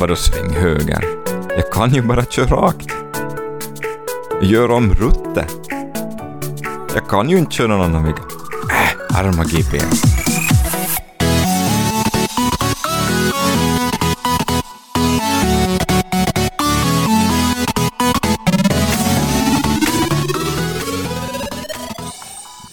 Vadå sväng höger? Jag kan ju bara köra rakt. Gör om rutte. Jag kan ju inte köra någon annan väg. Äh, arma GPS.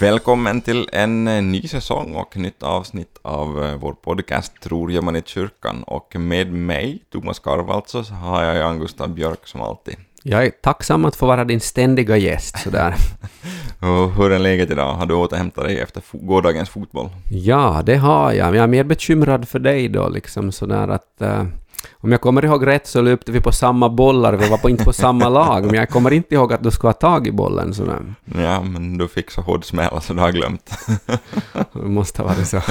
Välkommen till en eh, ny säsong och nytt avsnitt av eh, vår podcast Tror gör man i kyrkan. Och med mig, Thomas Karv alltså, så har jag Jan Gustav Björk som alltid. Jag är tacksam att få vara din ständiga gäst sådär. och hur är läget idag? Har du återhämtat dig efter gårdagens fotboll? Ja, det har jag. Men jag är mer bekymrad för dig då, liksom sådär att... Uh, om jag kommer ihåg rätt så löpte vi på samma bollar, vi var på, inte på samma lag, men jag kommer inte ihåg att du skulle ha tagit bollen sådär. Ja, men du fick så hård smäll så du har glömt. det måste ha varit så.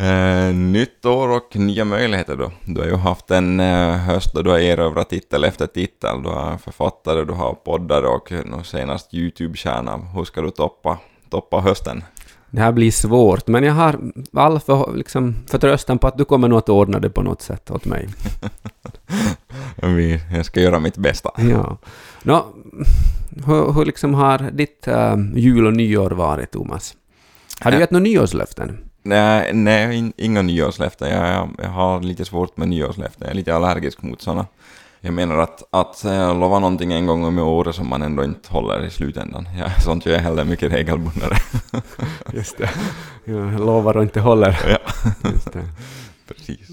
Uh, nytt år och nya möjligheter då. Du har ju haft en uh, höst då du har erövrat titel efter titel. Du har författare, du har poddare och nu senast YouTube-kärna. Hur ska du toppa, toppa hösten? Det här blir svårt, men jag har all för, liksom, förtröstan på att du kommer nog att ordna det på något sätt åt mig. jag ska göra mitt bästa. Ja. Nå, hur, hur liksom har ditt uh, jul och nyår varit, Thomas? Har du gett några nyårslöften? Nej, nej inga nyårslöften. Jag, jag, jag, har lite svårt med nyårslöften. Jag är lite allergisk mot sådana. Jag menar att, att uh, lova någonting en gång om året som man ändå inte håller i slutändan. Ja, sånt gör jag hellre mycket regelbundnare. Just det. Jag lovar och inte håller. Ja. Just det. Precis.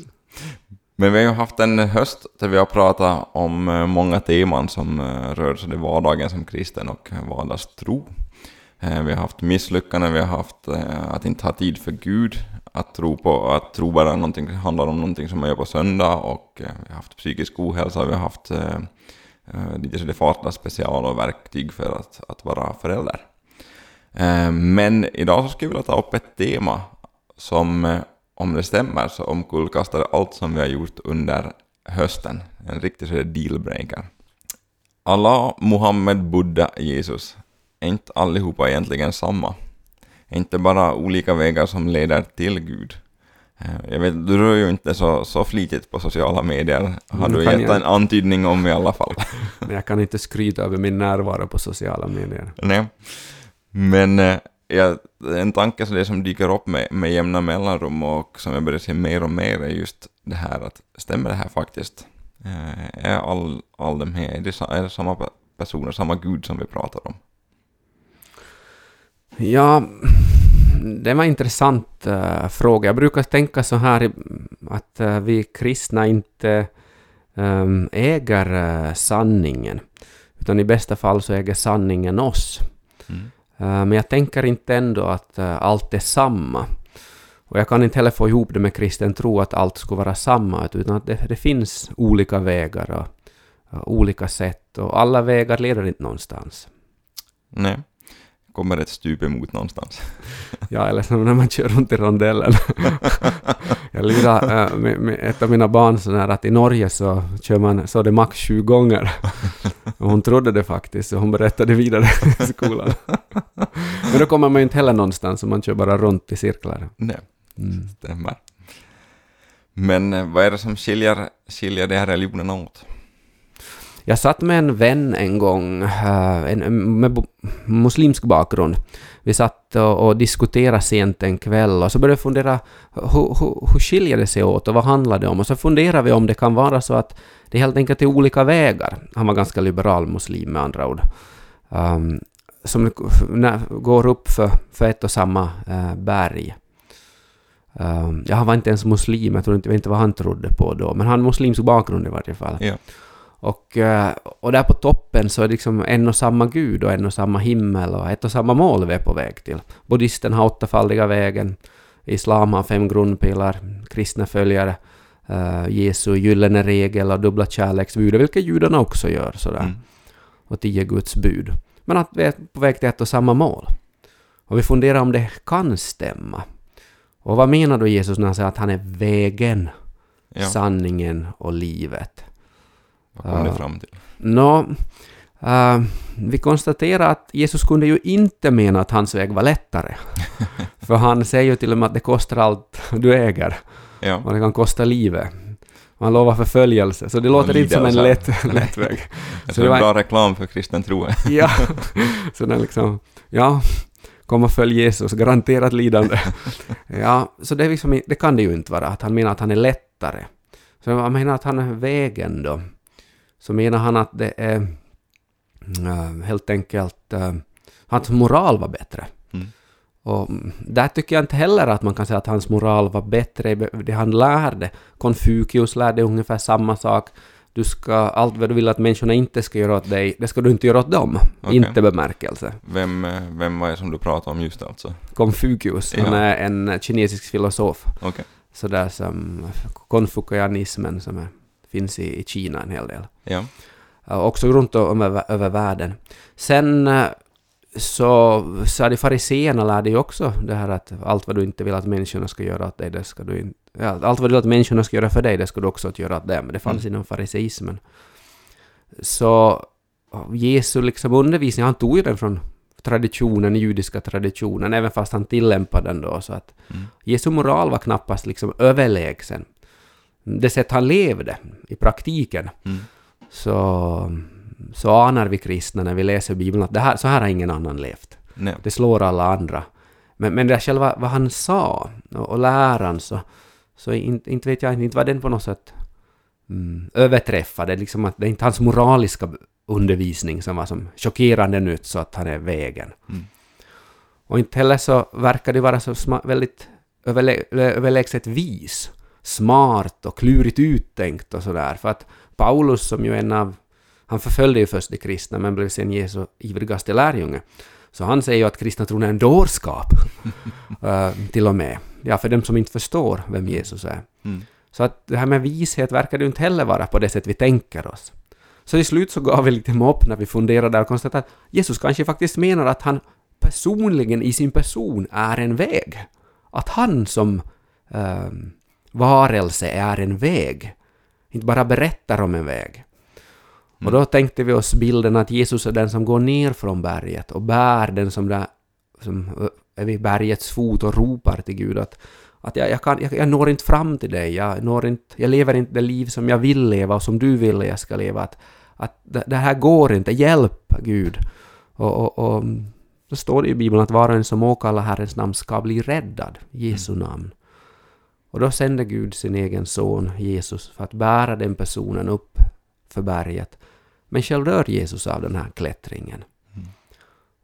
Men vi har haft en höst där vi har pratat om eh, många teman som eh, rör sig i vardagen som kristen och vardagstro. Eh, vi har haft misslyckanden, vi har haft eh, att inte ha tid för Gud, att tro på att tro bara någonting, handlar om någonting som man gör på söndag och eh, vi har haft psykisk ohälsa, vi har haft lite så det farta special och verktyg för att, att vara förälder. Men idag så skulle jag vilja ta upp ett tema som, om det stämmer, så omkullkastar allt som vi har gjort under hösten. En riktig dealbreaker. Allah, Muhammed, Buddha, Jesus. Är inte allihopa egentligen samma? inte bara olika vägar som leder till Gud. Eh, jag vet, du rör ju inte så, så flitigt på sociala medier, har du gett jag... en antydning om i alla fall. Men jag kan inte skryta över min närvaro på sociala medier. Nej, men eh, ja, en tanke som, det som dyker upp med, med jämna mellanrum och som jag börjar se mer och mer är just det här att stämmer det här faktiskt? Eh, är all, all de här, är det, är det samma personer, samma Gud som vi pratar om? Ja, det var en intressant uh, fråga. Jag brukar tänka så här att uh, vi kristna inte um, äger uh, sanningen, utan i bästa fall så äger sanningen oss. Mm. men jag tänker inte ändå att allt är samma. Och jag kan inte heller få ihop det med kristen tro att allt skulle vara samma, utan att det, det finns olika vägar och, olika sätt, och alla vägar leder inte någonstans. Nej kommer ett stup emot någonstans. ja, eller som när man kör runt i rondellen. jag lirade äh, med, med, ett av mina barn så här att i Norge så kör man så det max sju gånger. och hon trodde det faktiskt, så hon berättade vidare i skolan. Men då kommer man ju inte heller någonstans, så man kör bara runt i cirklar. Nej, mm. stämmer. Men eh, vad är det som skiljer, skiljer de här religionerna åt? Jag satt med en vän en gång eh, en, med muslimsk bakgrund. Vi satt och, och diskuterade sent en kväll och så började vi fundera hur, hur, hur skiljer det sig åt och vad handlar det om? Och så funderade vi om det kan vara så att det helt enkelt är olika vägar. Han var ganska liberal muslim med andra ord. Um, som går upp för, för ett och samma uh, berg. Um, ja, han var inte ens muslim, jag tror inte, inte vad han trodde på då, men han har muslimsk bakgrund i varje fall. Ja. Och, eh, och där på toppen så är det liksom en och samma gud och en och samma himmel och ett och samma mål vi är på väg till. Buddhisten har åttafaldiga vägen, islam har fem grundpelare, kristna följer uh, Jesu gyllene regel och dubbla kärleksbud, vilket judarna också gör sådär. Mm. Och tio Guds bud. Men att vi är på väg till ett och samma mål. Och vi funderar om det kan stämma. Och vad menar då Jesus när han säger att han är vägen, ja. sanningen och livet? Vad kom uh, ni fram till? Nå, uh, vi konstaterar att Jesus kunde ju inte mena att hans väg var lättare. För han säger ju till och med att det kostar allt du äger. Ja. Och det kan kosta livet. Man lovar förföljelse, så det låter inte som en lidelse. lätt, lätt väg. Jag Så det var- bra reklam för kristen tro. Ja, så den liksom, ja, kom och följ Jesus, garanterat lidande. Ja, så det, liksom, det kan det ju inte vara, att han menar att han är lättare. Så han menar att han är vägen då. Så menar han att det är äh, helt enkelt, äh, hans moral var bättre. Mm. Och där tycker jag inte heller att man kan säga att hans moral var bättre det han lärde. Konfucius lärde ungefär samma sak. Du ska, allt vad du vill att människorna inte ska göra åt dig, det ska du inte göra åt dem. Okej. Inte bemärkelse. Vem, eh, vem var det som du pratade om just alltså? Konfucius, han Ja. är en kinesisk filosof. Okej. Sådär som konfucianismen som är, finns i, i Kina en hel del. Ja. Ja, också runt om över, över världen. Sen eh, så sa de fariséerna lärde ju också det här att allt vad du inte vill att människorna ska göra åt dig, det ska du inte... Allt vad du vill att människorna ska göra för dig, det ska du också att göra åt dem. Det fanns inom fariseismen. Så Jesu liksom undervisning, han tog ju den från traditionen, judiska traditionen, även fast han tillämpade den då så att Mm. Jesu moral var knappast liksom överlägsen. Det sätt han levde i praktiken Mm. så, så anar vi kristna när vi läser Bibeln att det här, så här har ingen annan levt. Nej. Det slår alla andra. Men, men det själva vad han sa och, och läran så, så inte, inte vet jag, inte var den på något sätt mm, överträffade. Liksom att det är inte hans moraliska undervisning som var som chockerande nytt så att han är vägen. Mm. Och inte heller så verkar det vara så väldigt överlä- överlägset vis. Smart och klurigt uttänkt och sådär. För att Paulus som ju en av... Han förföljde ju först de kristna men blev sen Jesu ivrigaste lärjunge. Så han säger ju att kristna tron är en dårskap. Eh, till och med. Ja, för dem som inte förstår vem Jesus är. Mm. Så att det här med vishet verkar ju inte heller vara på det sätt vi tänker oss. Så i slut så gav vi lite mopp när vi funderade och konstaterade att Jesus kanske faktiskt menar att han personligen i sin person är en väg. Att han som ehm, varelse är en väg. Inte bara berättar om en väg. Och då tänkte vi oss bilden att Jesus är den som går ner från berget och bär den som, där, som eh, är vid bergets fot och ropar till Gud att, att jag, jag, kan, jag, jag når inte fram till dig, jag, når inte, jag lever inte det liv som jag vill leva och som du vill jag ska leva. Att, att det, det här går inte, hjälp Gud. Och, och, och då står det i Bibeln att var och en som åkallar Herrens namn ska bli räddad, Jesu namn. Och då sände Gud sin egen son Jesus för att bära den personen upp för berget. Men själv rör Jesus av den här klättringen.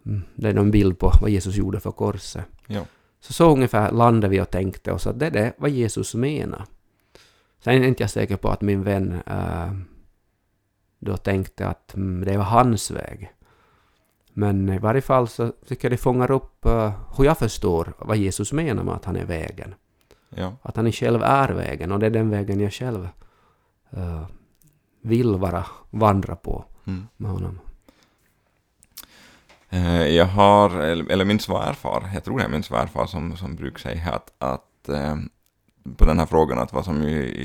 Mm, Det är en bild på vad Jesus gjorde för korset. Ja. Så så ungefär landade vi och tänkte oss att det är det vad Jesus menar. Sen är inte jag säker på att min vän äh, då tänkte att mm, det var hans väg. Men i varje fall så tycker jag det fångar upp äh, hur jag förstår vad Jesus menar med att han är vägen. Ja. Att han själv är vägen och det är den vägen jag själv äh, vill vara, vandra på Mm. med honom. Eh, Jag har, eller eller min svärfar, jag tror det är min svärfar som, som brukar säga att, att eh, på den här frågan att vad som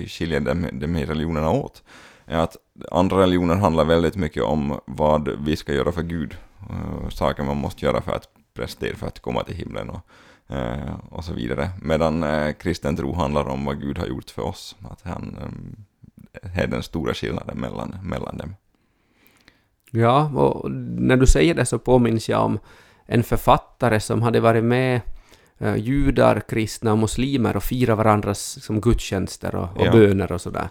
skiljer de, de religionerna åt, är att andra religioner handlar väldigt mycket om vad vi ska göra för Gud, saker man måste göra för att prestera för att komma till himlen och, och så vidare. Medan eh, kristen tro handlar om vad Gud har gjort för oss, att han eh, är den stora skillnaden mellan, mellan dem. Ja, och när du säger det så påminns jag om en författare som hade varit med eh, judar, kristna och muslimer och firat varandras liksom, gudstjänster och, och Ja. böner och sådär.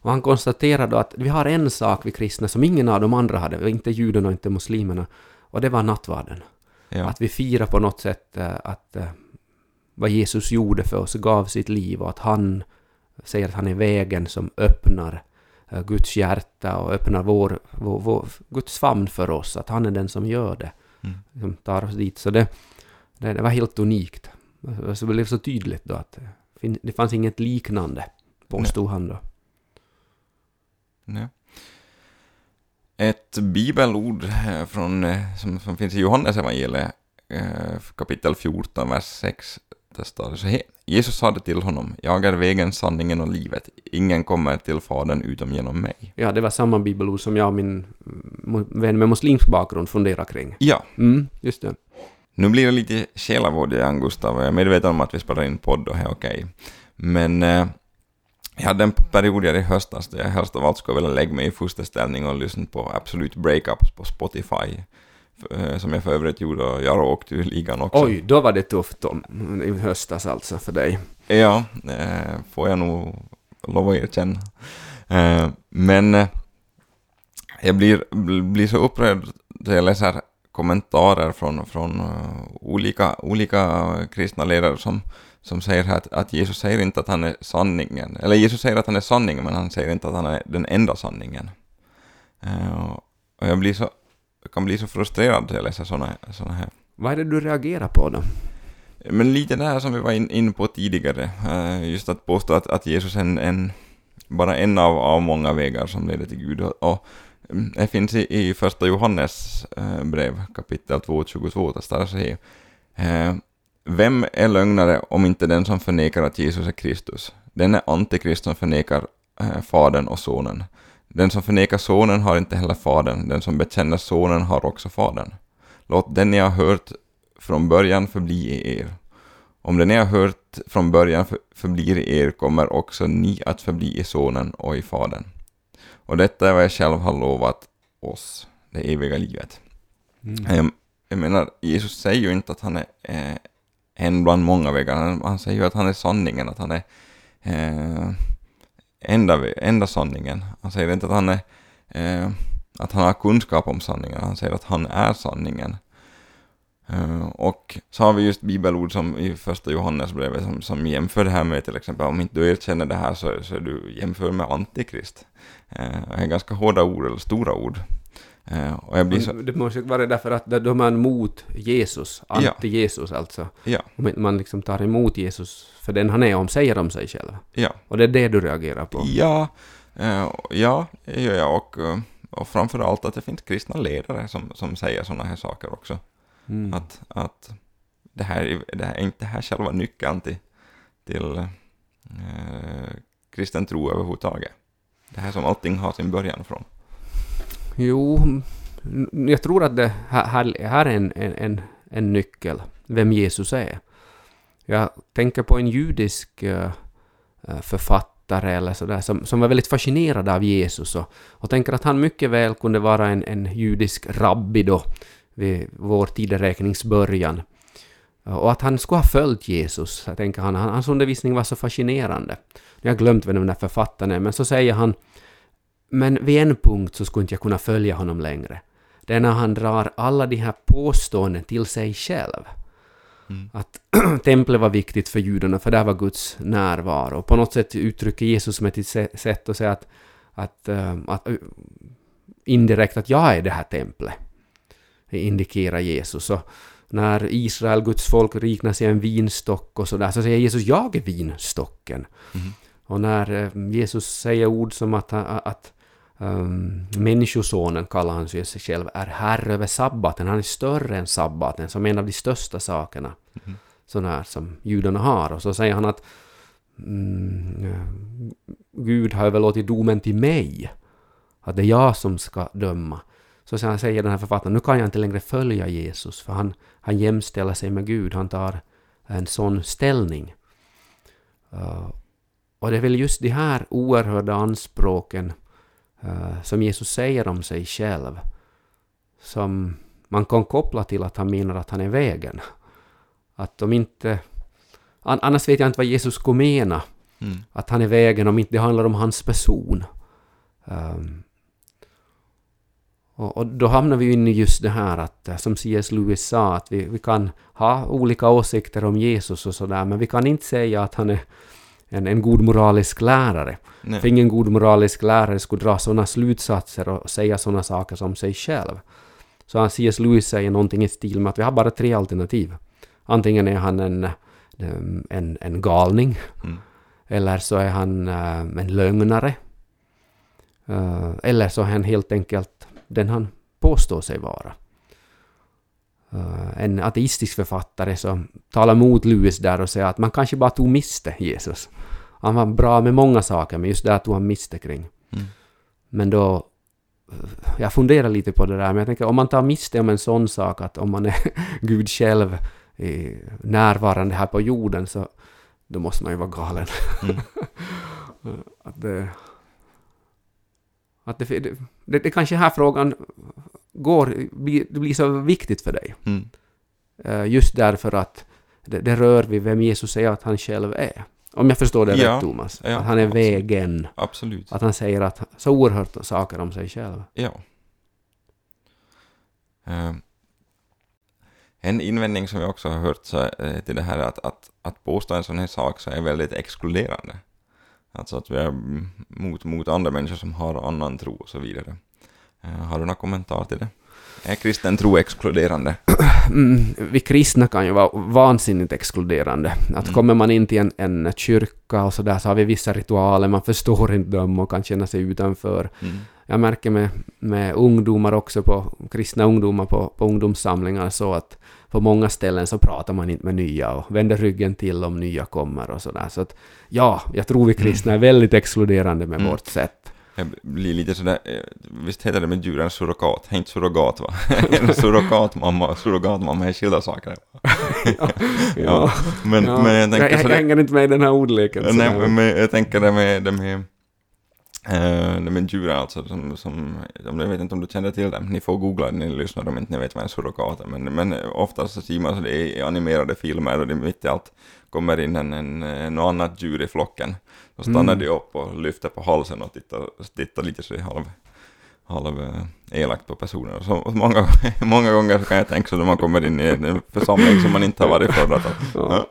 Och han konstaterade då att vi har en sak vi kristna som ingen av de andra hade, inte judarna och inte muslimerna, och det var nattvarden. Ja. Att vi firar på något sätt eh, att eh, vad Jesus gjorde för oss, gav sitt liv och att han säger att han är vägen som öppnar eh, Guds hjärta och öppnar vår, vår, vår, Guds famn för oss, att han är den som gör det, Mm. som tar oss dit. Så det, det, var helt unikt. Så det blev så tydligt då att det fanns inget liknande, påstod han då. Ja. Ett bibelord eh, från, eh, som, som finns i Johannes evangeliet eh, kapitel 14, vers 6. Där står det så här. Jesus sade till honom, jag är vägen, sanningen och livet. Ingen kommer till Fadern utom genom mig. Ja, det var samma bibelord som jag och min mm, vän med muslimsk bakgrund funderar kring. Ja, Mm, just det. nu blir det lite själavård igen, Gustav. Jag är medveten om att vi spelar in podd och det är okej. Men eh, jag hade en period där i höstas där jag helst av allt skulle vilja lägga mig i fosterställning och lyssna på Absolute Breakups på Spotify. eh, Som jag för övrigt gjorde och jag åkte ur ligan också. Oj, då var det tufft om, i höstas alltså för dig. Ja, eh, får jag nog lov att erkänna. Eh, men jag blir, blir så upprörd när jag läser kommentarer från, från olika, olika kristna ledare som, som säger att, att Jesus säger inte att han är sanningen. Eller Jesus säger att han är sanningen, men han säger inte att han är den enda sanningen. Eh, och jag blir så, jag kan bli så frustrerad när jag läser sådana såna här Vad är det du reagerar på då? men lite det här som vi var in, in på tidigare, eh, just att påstå att, att Jesus är en, en, bara en av, av många vägar som leder till Gud. Och, och mm, det finns i, i första Johannes eh, brev, kapitel 2.22, där står det så här, Vem är lögnare om inte den som förnekar att Jesus är Kristus? Den är antikrist som förnekar eh, Fadern och Sonen. Den som förnekar Sonen har inte heller Fadern, den som bekänner Sonen har också Fadern. Låt den ni har hört från början förbli i er. Om det ni har hört från början för, förblir i er kommer också ni att förbli i Sonen och i Fadern. Och detta är vad jag själv har lovat oss, det eviga livet. Mm. Jag, jag menar, Jesus säger ju inte att han är eh, en bland många vägar, han, han säger ju att han är sanningen, att han är eh, enda, enda sanningen. Han säger inte att han är eh, att han har kunskap om sanningen, han säger att han är sanningen. Eh, och så har vi just bibelord som i första Johannesbrevet som, som jämför det här med till exempel om inte du erkänner det här så, så är du jämför med antikrist. Eh, det är ganska hårda ord, eller stora ord. Eh, och jag blir så, Det måste vara därför att då är man mot Jesus, anti-Jesus alltså. ja, Om man liksom tar emot Jesus för den han är och säger om sig själv. ja, Och det är det du reagerar på. ja, eh, ja, det gör jag och, eh, och framför allt att det finns kristna ledare som, som säger sådana här saker också. Mm. Att, att det här, är- det här är inte det här själva nyckeln till, till eh, kristen tro överhuvudtaget. Det här som allting har sin början från. Jo, jag tror att det här, här, är en, en, en, nyckel, vem Jesus är. Jag tänker på en judisk eh, eh, författare eller sådär som, som var väldigt fascinerad av Jesus och, och tänker att han mycket väl kunde vara en, en judisk rabbi då vid vår tideräknings början. Eh, och att han skulle ha följt Jesus, jag tänker han, han, hans undervisning var så fascinerande. Jag har glömt vem den där författaren är, men så säger han men vid en punkt så skulle inte jag kunna följa honom längre. Det är när han drar alla de här påståenden till sig själv. Mm. Att templet var viktigt för judarna, för där var Guds närvaro. På något sätt uttrycker Jesus med ett sä- sätt att säga att, att, eh, att indirekt att jag är det här templet. Det indikerar Jesus. Och när Israel, Guds folk, liknas i en vinstock och sådär, så säger Jesus jag är vinstocken. Mhm. Och när eh, Jesus säger ord som att, att um, Människosonen kallar han sig själv, är herre över sabbaten, han är större än sabbaten, som en av de största sakerna sådana här som judarna har. Och så säger han att mm, eh, Gud har överlåtit domen till mig, att det är jag som ska döma. Så sen säger den här författaren, nu kan jag inte längre följa Jesus, för han, han jämställer sig med Gud, han tar en sån ställning. Uh, och det är väl just de här oerhörda anspråken eh, som Jesus säger om sig själv som man kan koppla till att han menar att han är vägen. Att om inte... An, annars vet jag inte vad Jesus skulle mena. Mm. Att han är vägen om inte det handlar om hans person. Ehm, och, och då hamnar vi in i just det här att, eh, som C.S. Lewis sa, att vi, vi kan ha olika åsikter om Jesus och sådär, men vi kan inte säga att han är en, en god moralisk lärare. Nej. För ingen god moralisk lärare skulle dra sådana slutsatser och säga sådana saker som sig själv. Så han C.S. Lewis säger någonting i stil med att vi har bara tre alternativ. Antingen är han en, em, en, en galning, Mm. eller så är han eh, en lögnare, Eh, eller så är han helt enkelt den han påstår sig vara. Eh, en ateistisk författare som talar mot Lewis där och säger att man kanske bara tog miste Jesus. Han var bra med många saker, men just där tog han miste kring. Mm. Men då... Jag funderar lite på det där, men jag tänker om man tar miste om en sån sak att om man är Gud själv eh, närvarande här på jorden så då måste man ju vara galen. Mm. Att det... Att det, det, det, det kanske här frågan går, det blir så viktigt för dig. Mm. Eh, Just därför att det, det rör vid vem Jesus säger att han själv är. Om jag förstår det Ja, rätt, Thomas. ja, att han är absolut. vägen. Absolut. Att han säger att så oerhört saker om sig själv. Ja. Eh, en invändning som jag också har hört så, eh, till det här är att, att, att påstå en sån här sak så är väldigt exkluderande. Alltså att vi är mot, mot andra människor som har annan tro och så vidare. Eh, har du några kommentarer till det? Är kristen tro exkluderande? Mm, vi kristna kan ju vara vansinnigt exkluderande. Att Mm. kommer man in till en, en kyrka och så där så har vi vissa ritualer, man förstår inte dem och kan känna sig utanför. Mm. Jag märker med, med ungdomar också, på kristna ungdomar på, på ungdomssamlingar, så att på många ställen så pratar man inte med nya och vänder ryggen till om nya kommer och sådär. Så att ja, jag tror vi kristna är väldigt exkluderande med Mm. vårt sätt. Jag blir lite sådär, eh, visst heter det med djuren surrogat? Inte surrogat va? en surrogatmamma och surrogatmamma är skilda saker. Ja, men, Ja, men jag tänker jag, jag sådär, hänger inte med i den här ordleken. Nej, men jag tänker det med, det med, eh, det med djuren alltså, som, som, jag vet inte om du känner till dem, ni får googla det, ni lyssnar om inte ni vet vad en surrogat är, men, men oftast så ser man så det är i animerade filmer och det mitt i allt kommer in en, en, en annat djur i flocken. Då stannar Mm. de upp och lyfter på halsen och tittar, tittar lite så halv, halv eh, elakt på personer. Så många, många gånger så kan jag tänka så när man kommer in i en församling som man inte har varit förr att Ja.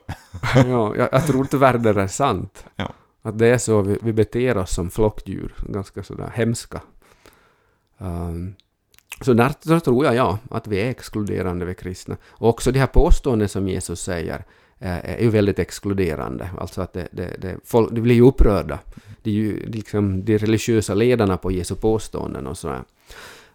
ja, jag, jag tror tyvärr det är sant. Ja. Att det är så vi, vi beter oss som flockdjur, ganska sådär hemska. Um, så därför tror jag ja, att vi är exkluderande vi kristna. Och också de här påståenden som Jesus säger är ju väldigt exkluderande. Alltså att det, det, det, folk, de blir ju upprörda. Det är ju liksom de religiösa ledarna på Jesu påståenden och sådär.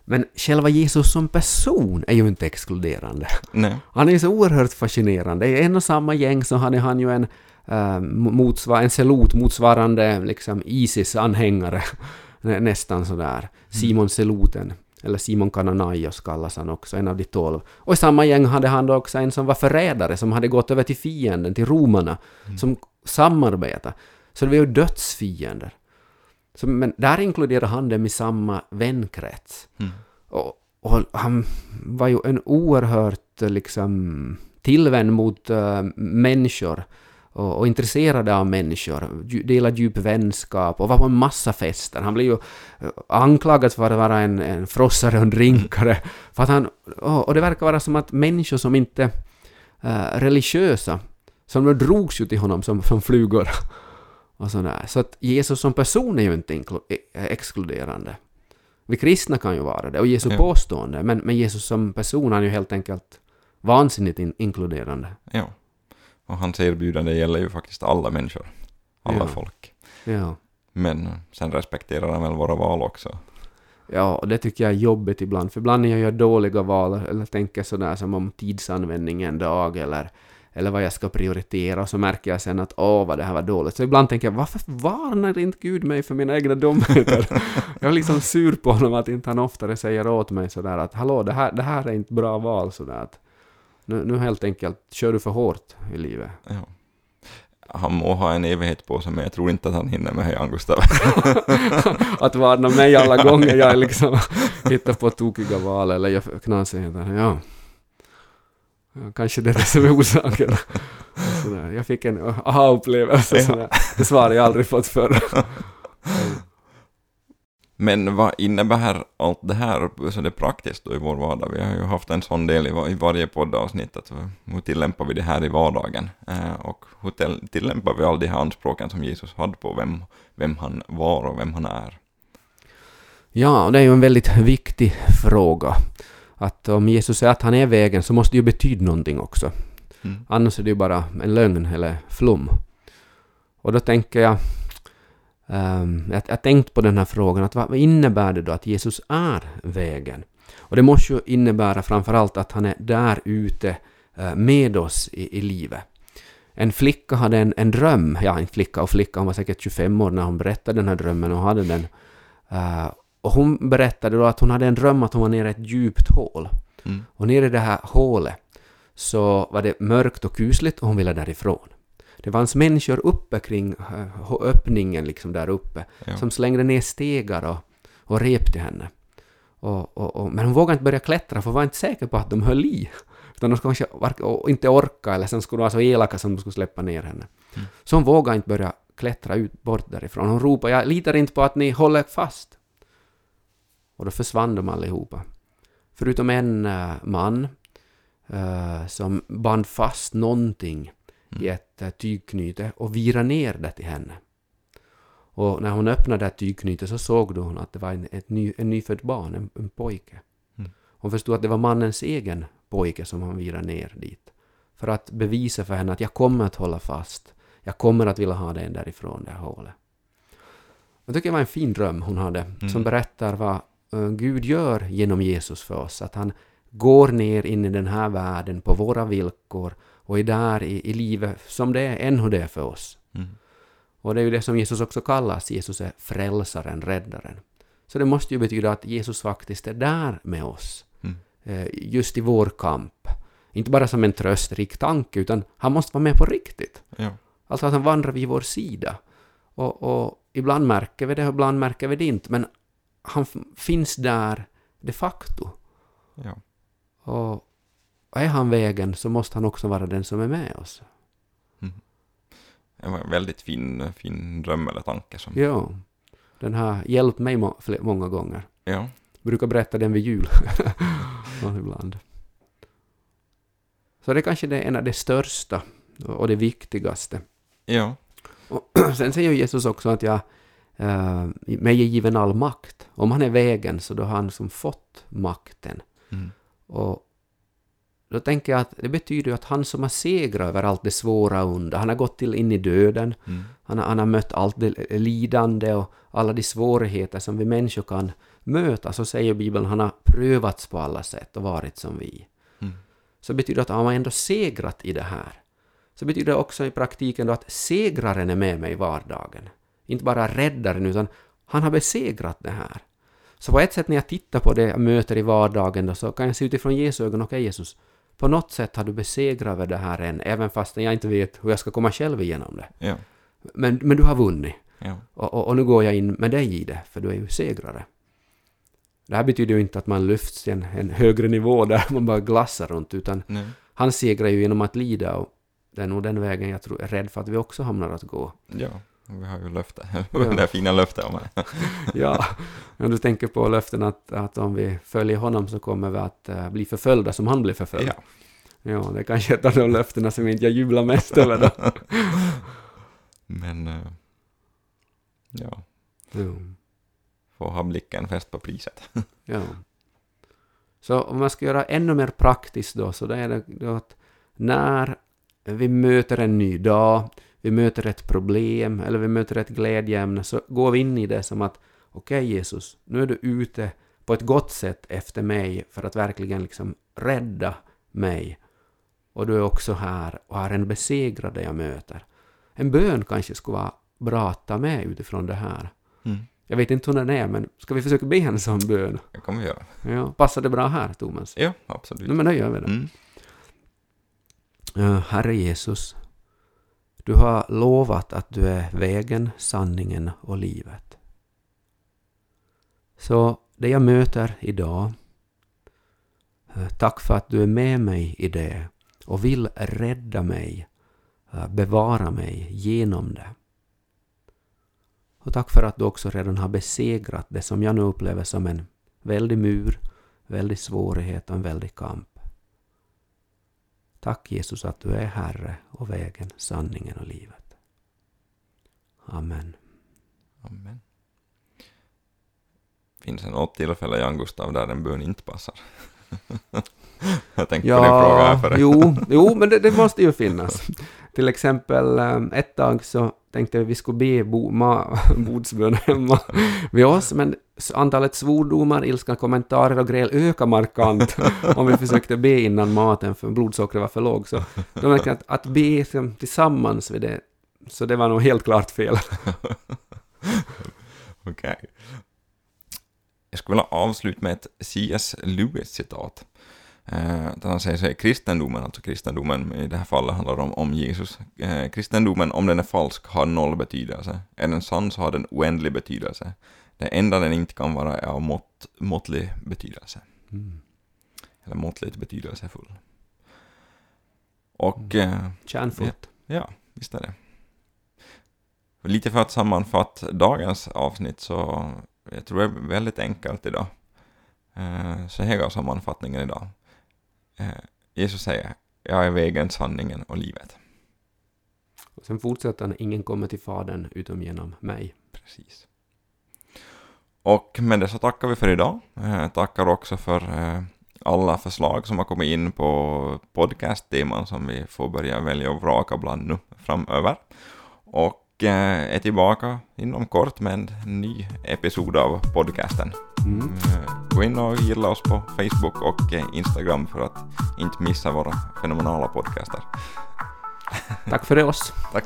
Men själva Jesus som person är ju inte exkluderande. nej. Han är ju så oerhört fascinerande. I en och samma gäng så hade han ju en, uh, motsvar, en selot motsvarande liksom Isis-anhängare. Nä- Nästan sådär. Simon Seloten. Eller Simon Kananaios kallas han också, en av de tolv. Och i samma gäng hade han då också en som var förrädare, som hade gått över till fienden, till romarna, som samarbetade. Så det var ju dödsfiender. Så, men där inkluderar han dem i samma vänkrets. Mm. Och, och han var ju en oerhört liksom tillvänd mot uh, människor och, och intresserad av människor, delade djup vänskap och var på en massa fester. Han blev ju eh, anklagad för att vara en, en frossare och en drinkare. För att han, och, det verkar vara som att människor som inte uh, religiösa, som drogs ju till honom som, som flugor. Och sådär. Så att Jesus som person är ju inte eh, exkluderande. Vi kristna kan ju vara det, och Jesu Ja. påstående, men, men Jesus som person han är ju helt enkelt vansinnigt in, inkluderande. Ja. Och hans erbjudande gäller ju faktiskt alla människor. Alla Ja. folk. Ja. Men sen respekterar han väl våra val också. Ja, och det tycker jag är jobbigt ibland, för ibland när jag gör dåliga val, eller tänker sådär som om tidsanvändning en dag, eller, eller vad jag ska prioritera, och så märker jag sen att åh, vad det här var dåligt. Så ibland tänker jag, varför varnar inte Gud mig för mina egna dumheter? jag är liksom sur på honom att inte han oftare säger åt mig sådär att hallå, det här, det här är inte bra val, sådär att nu, nu helt enkelt kör du för hårt i livet. Ja. Han må ha en evighet på sig, men jag tror inte att han hinner med Hejan Gustav. att varna mig alla gånger jag liksom hittar på tokiga val eller gör knasigheter. Ja. Kanske det är det som är orsaken. Jag fick en aha-upplevelse. Ja. Det svaret jag aldrig fått förr. Men vad innebär allt det här så det är praktiskt då i vår vardag? Vi har ju haft en sån del i, var- i varje poddavsnitt, att hur tillämpar vi det här i vardagen? Eh, och hur till- tillämpar vi all de här anspråken som Jesus hade på vem, vem han var och vem han är? Ja, det är ju en väldigt viktig fråga. Att om Jesus säger att han är vägen så måste det ju betyda någonting också. Mm. Annars är det ju bara en lögn eller flum. Och då tänker jag, um, jag, jag tänkt på den här frågan, att vad, vad innebär det då att Jesus är vägen? Och det måste ju innebära framförallt att han är där ute eh, med oss i, i livet. En flicka hade en, en dröm, ja en flicka och flicka, hon var säkert 25 år när hon berättade den här drömmen och hade den. Eh, och hon berättade då att hon hade en dröm att hon var nere i ett djupt hål. Mm. Och nere i det här hålet så var det mörkt och kusligt och hon ville därifrån. Det fanns människor uppe kring eh, öppningen liksom där uppe Ja. som slängde ner stegar och, och rep till henne. Och, och, och, men hon vågade inte börja klättra för hon var inte säker på att de höll i. Utan de skulle kanske inte orka eller sen skulle de vara så elaka som de skulle släppa ner henne. Så hon vågade inte börja klättra ut bort därifrån. Hon ropade ”Jag litar inte på att ni håller fast”. Och då försvann de allihopa. Förutom en eh, man eh, som band fast någonting i ett tygknyte och virade ner det till henne. Och när hon öppnade det här tygknytet så såg då hon att det var en, ett ny, en nyfödd barn, en, en pojke. Mm. Hon förstod att det var mannens egen pojke som han virade ner dit. För att bevisa för henne att jag kommer att hålla fast. Jag kommer att vilja ha den därifrån, det här hålet. Jag tycker det var en fin dröm hon hade, som berättar vad eh, Gud gör genom Jesus för oss. Att han går ner in i den här världen på våra villkor och är där i, i livet som det är, ännu det är för oss. Mm. Och det är ju det som Jesus också kallas, Jesus är frälsaren, räddaren. Så det måste ju betyda att Jesus faktiskt är där med oss, Mm. eh, just i vår kamp. Inte bara som en tröstrik tanke, utan han måste vara med på riktigt. Ja. Alltså att han vandrar vid vår sida. Och, och ibland märker vi det, och ibland märker vi det inte, men han finns där de facto. Ja. Och är han vägen så måste han också vara den som är med oss. Det var en väldigt fin, fin dröm eller tanke som... Ja, den har hjälpt mig må- många gånger. Ja. brukar berätta den vid jul. Ibland. Så det är kanske det är en av de största och det viktigaste. Ja. Och sen säger Jesus också att jag, eh, mig är given all makt. Om han är vägen så då har han som fått makten. Mm. Och då tänker jag att det betyder ju att han som har segrat över allt det svåra och onda, han har gått till in i döden, Mm. han har, han har mött allt det lidande och alla de svårigheter som vi människor kan möta, så säger Bibeln, han har prövats på alla sätt och varit som vi. Mm. Så betyder att han har ändå segrat i det här. Så betyder det också i praktiken då att segraren är med mig i vardagen. Inte bara räddaren, utan han har besegrat det här. Så på ett sätt när jag tittar på det jag möter i vardagen då, så kan jag se utifrån Jesu ögon, okej Jesus, på något sätt har du besegrat över det här än, även fast jag inte vet hur jag ska komma själv igenom det. Ja. Men, men du har vunnit. Ja. Och, och, och nu går jag in med dig i det, för du är ju segrare. Det här betyder ju inte att man lyfts till en, en högre nivå där man bara glassar runt, utan Nej. han segrar ju genom att lida och det är nog den vägen jag tror, är rädd för att vi också hamnar att gå. Ja. Vi har ju löfte. Ja. det här fina löftet om det. Ja, om du tänker på löften att, att om vi följer honom så kommer vi att eh, bli förföljda som han blev förföljd. Ja. Ja, det är kanske ett av de löftena som inte jag jublar mest över då. Men... eh, Ja. Ja. Får ha blicken fäst på priset. Ja. Så om man ska göra ännu mer praktiskt då, så då är det då att när vi möter en ny dag, vi möter ett problem eller vi möter ett glädjeämne, så går vi in i det som att okej Jesus, nu är du ute på ett gott sätt efter mig för att verkligen liksom rädda mig. Och du är också här och har en besegrade jag möter. En bön kanske skulle vara bra att ta med utifrån det här. Mm. Jag vet inte hur den är, men ska vi försöka be en sån bön? Det kommer vi göra. Ja, passar det bra här, Thomas? Ja, absolut. Nej, men då gör vi det. Mm. Ja, Herre Jesus, du har lovat att du är vägen, sanningen och livet. Så det jag möter idag, eh, tack för att du är med mig i det och vill rädda mig, eh, bevara mig genom det. Och tack för att du också redan har besegrat det som jag nu upplever som en väldig mur, väldig svårighet och en väldig kamp. Tack Jesus att du är Herre och vägen, sanningen och livet. Amen. Amen. Finns det något tillfälle, Jan Gustav, där en bön inte passar? Jag tänkte på din fråga här jo, jo, men det, det måste ju finnas. Till exempel eh, ett tag så tänkte vi vi skulle be bo, ma, bordsbön hemma vid oss, men antalet svordomar, ilskna kommentarer och gräl ökar markant om vi försökte be innan maten för blodsockret var för lågt. Så de märkte att, att be som, tillsammans vid det, så det var nog helt klart fel. Okej. Jag skulle vilja avsluta med ett C.S. Lewis-citat. Eh, utan han säger så här, kristendomen, alltså kristendomen i det här fallet handlar om, om Jesus. Eh, kristendomen, om den är falsk, har noll betydelse. Är den sann så har den oändlig betydelse. Det enda den inte kan vara är av mått, måttlig betydelse. Mm. Eller måttligt betydelsefull. Och eh, Kärnfullt. ja, visst är det. Lite för att sammanfatta dagens avsnitt så jag tror det är väldigt enkelt idag. Eh, så här går sammanfattningen idag. Eh, Jesus säger, jag är vägen, sanningen och livet. Och sen fortsätter han, ingen kommer till Fadern utom genom mig. Precis. Och med det så tackar vi för idag. Eh, tackar också för alla förslag som har kommit in på podcastteman som vi får börja välja och vraka bland nu framöver. Och och eh, är tillbaka inom kort med en ny episod av podcasten. Mm. Eh, gå in och gilla oss på Facebook och eh, Instagram för att inte missa våra fenomenala podcaster. Tack för det oss. Tack.